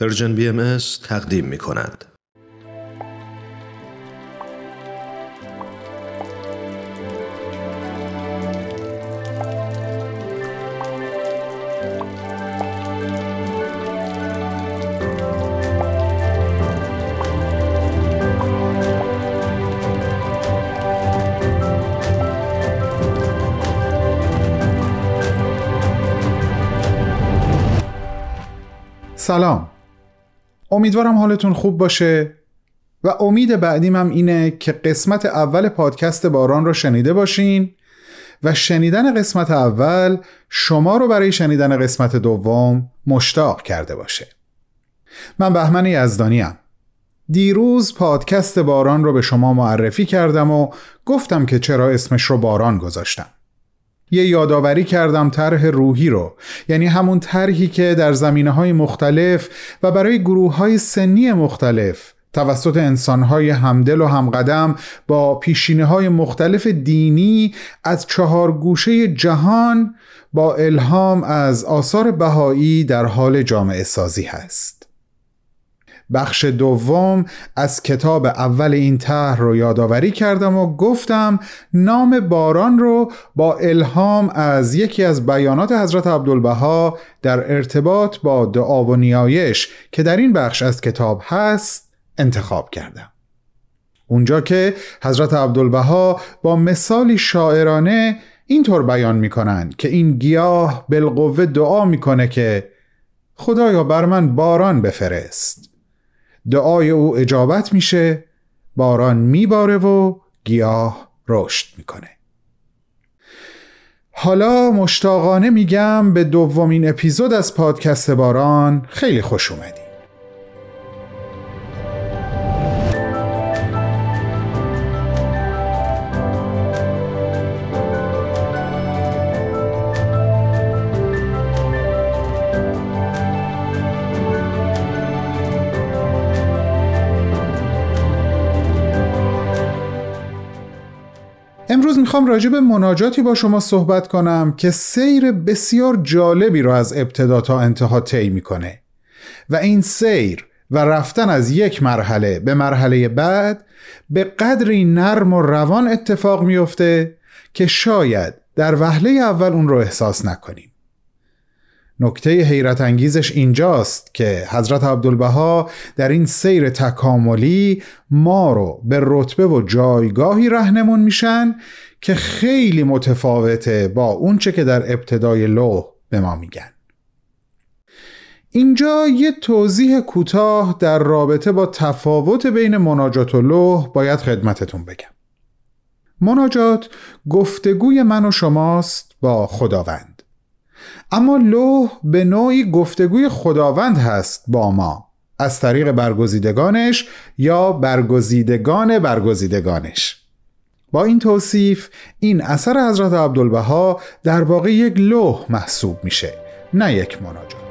پرژن بی ام تقدیم می کند. سلام امیدوارم حالتون خوب باشه و امید بعدیم هم اینه که قسمت اول پادکست باران رو شنیده باشین و شنیدن قسمت اول شما رو برای شنیدن قسمت دوم مشتاق کرده باشه من بهمن یزدانی هم. دیروز پادکست باران رو به شما معرفی کردم و گفتم که چرا اسمش رو باران گذاشتم یه یادآوری کردم طرح روحی رو. یعنی همون طرحی که در زمینه های مختلف و برای گروه های سنی مختلف توسط انسانهای همدل و همقدم با پیشینه های مختلف دینی از چهار گوشه جهان با الهام از آثار بهایی در حال جامعه سازی هست. بخش دوم از کتاب اول این طرح رو یادآوری کردم و گفتم نام باران رو با الهام از یکی از بیانات حضرت عبدالبها در ارتباط با دعا و نیایش که در این بخش از کتاب هست انتخاب کردم. اونجا که حضرت عبدالبها با مثالی شاعرانه اینطور بیان می‌کنند که این گیاه بالقوه دعا می‌کنه که خدایا بر من باران بفرست. دعای او اجابت میشه باران میباره و گیاه رشد می‌کنه. حالا مشتاقانه میگم به دومین اپیزود از پادکست باران خیلی خوش اومدی می‌خوام راجع به مناجاتی با شما صحبت کنم که سیر بسیار جالبی رو از ابتدا تا انتها طی می‌کنه. و این سیر و رفتن از یک مرحله به مرحله بعد به قدری نرم و روان اتفاق میفته که شاید در وهله اول اون رو احساس نکنیم. نکته حیرت انگیزش اینجاست که حضرت عبدالبها در این سیر تکاملی ما رو به رتبه و جایگاهی رهنمون میشن که خیلی متفاوته با اونچه که در ابتدای لوح به ما میگن. اینجا یه توضیح کوتاه در رابطه با تفاوت بین مناجات و لوح باید خدمتتون بگم. مناجات گفتگوی من و شماست با خداوند. اما لوح به نوعی گفتگوی خداوند هست با ما از طریق برگزیدگانش یا برگزیدگان برگزیدگانش. با این توصیف این اثر حضرت عبدالبها در واقع یک لوح محسوب میشه نه یک مناجات.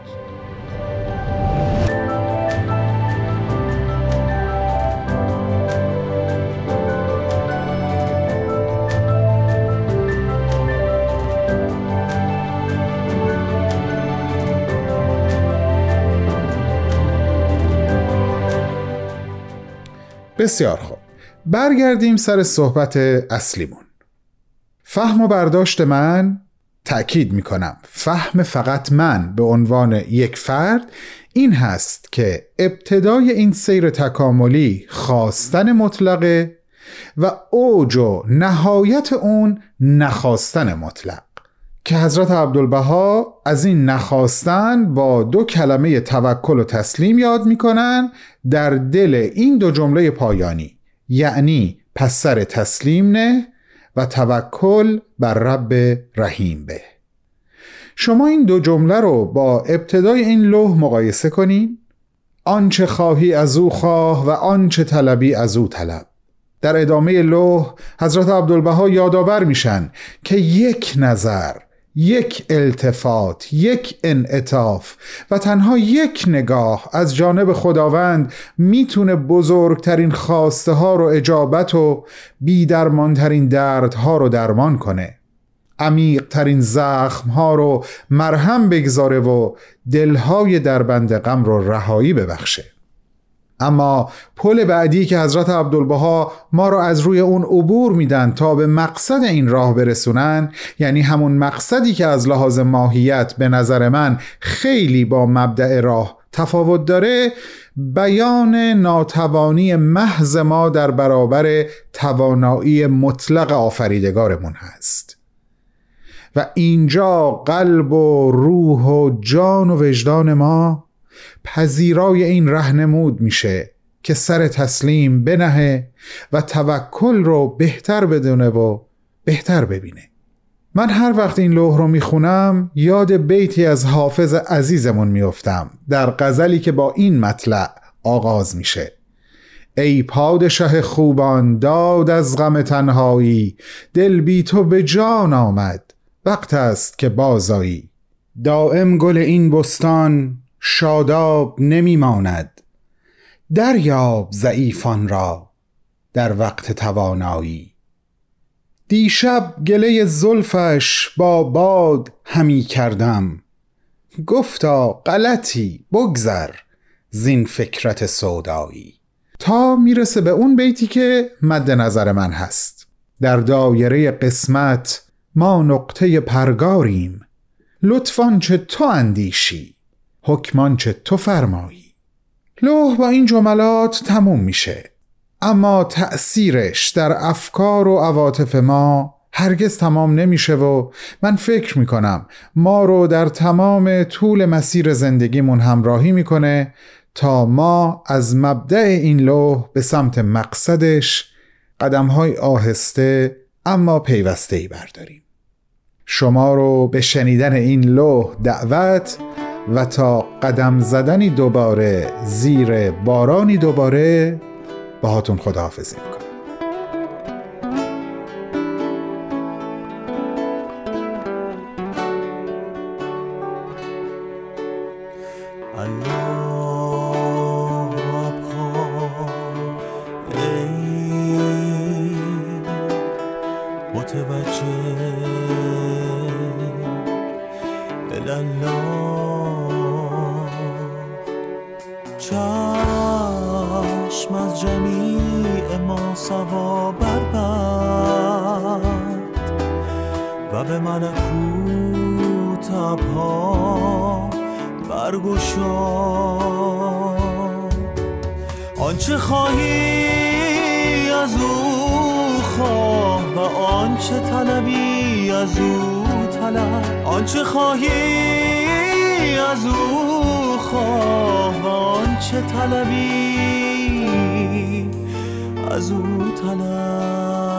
بسیار خوب. برگردیم سر صحبت اصلیمون. فهم و برداشت من تأکید می کنم فهم فقط من به عنوان یک فرد این هست که ابتدای این سیر تکاملی خواستن مطلقه و اوج و نهایت اون نخواستن مطلق. که حضرت عبدالبها از این نخواستن با دو کلمه توکل و تسلیم یاد می‌کنن در دل این دو جمله پایانی. یعنی پس سر تسلیم نه و توکل بر رب رحیم به. شما این دو جمله رو با ابتدای این لوح مقایسه کنین. آنچه خواهی از او خواه و آنچه طلبی از او طلب. در ادامه لوح حضرت عبدالبها یادآور میشن که یک نظر یک التفات یک انعطاف و تنها یک نگاه از جانب خداوند می‌تونه بزرگترین خواسته ها رو اجابت و بیدرمانترین دردها رو درمان کنه. عمیق ترین زخم ها رو مرهم بگذاره و دلهای دربند غم رو رهایی ببخشه. اما پل بعدی که حضرت عبدالبها ما رو از روی اون عبور میدن تا به مقصد این راه برسونن یعنی همون مقصدی که از لحاظ ماهیت به نظر من خیلی با مبدع راه تفاوت داره بیان ناتوانی محض ما در برابر توانایی مطلق آفریدگارمون هست. و اینجا قلب و روح و جان و وجدان ما پذیرای این رهنمود میشه که سر تسلیم بنهه و توکل رو بهتر بدونه و بهتر ببینه. من هر وقت این لوح رو می‌خونم یاد بیتی از حافظ عزیزمون میافتم در غزلی که با این مطلع آغاز میشه. ای پادشه خوبان داد از غم تنهایی دل بی تو به جان آمد. وقت است که بازایی. دائم گل این بستان شاداب نمیماند. دریاب ضعیفان را در وقت توانایی. دیشب گله زلفش با باد همی کردم. گفتا غلطی بگذر زین فکرت سودایی. تا می‌رسه به اون بیتی که مد نظر من هست. در دایره قسمت ما نقطه پرگاریم. لطفان چه تو اندیشی؟ حکمان چه تو فرمایی؟ لوح با این جملات تموم میشه. اما تأثیرش در افکار و عواطف ما هرگز تمام نمیشه و من فکر می‌کنم ما رو در تمام طول مسیر زندگیمون همراهی می‌کنه تا ما از مبدع این لوح به سمت مقصدش قدم های آهسته اما پیوسته ای برداریم. شما رو به شنیدن این لوح دعوت و تا قدم زدنی دوباره زیر بارانی دوباره باهاتون خداحافظی می‌کنم. چشم از جمیع ما سوا بربند و به ملکوت ابها برگشا. آنچه خواهی از او خواه و آنچه طلبی از او طلب. آنچه خواهی از او خواه آنچه طلبی از او طلب.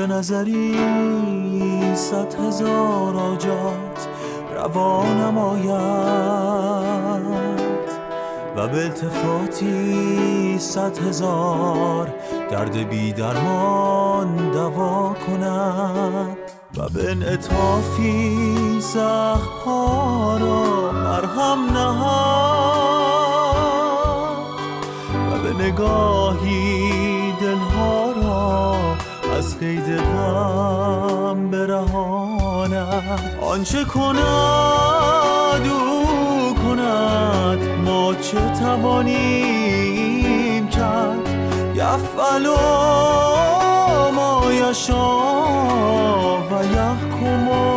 به نظری صد هزار آجات روا نماید و به التفاتی صد هزار درد بی درمان دوا کند و به انعطافی زخمها را مرهم نهد و به نگاهی دلها قید غم برهاند آنچه کند او کند. ما چه توانیم کرد؟ یفعل ما یشا و یحکم.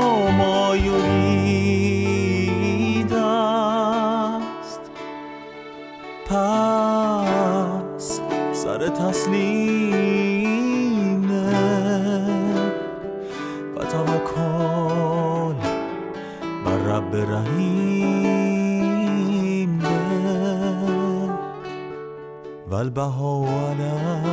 رب رحیم. ده و البها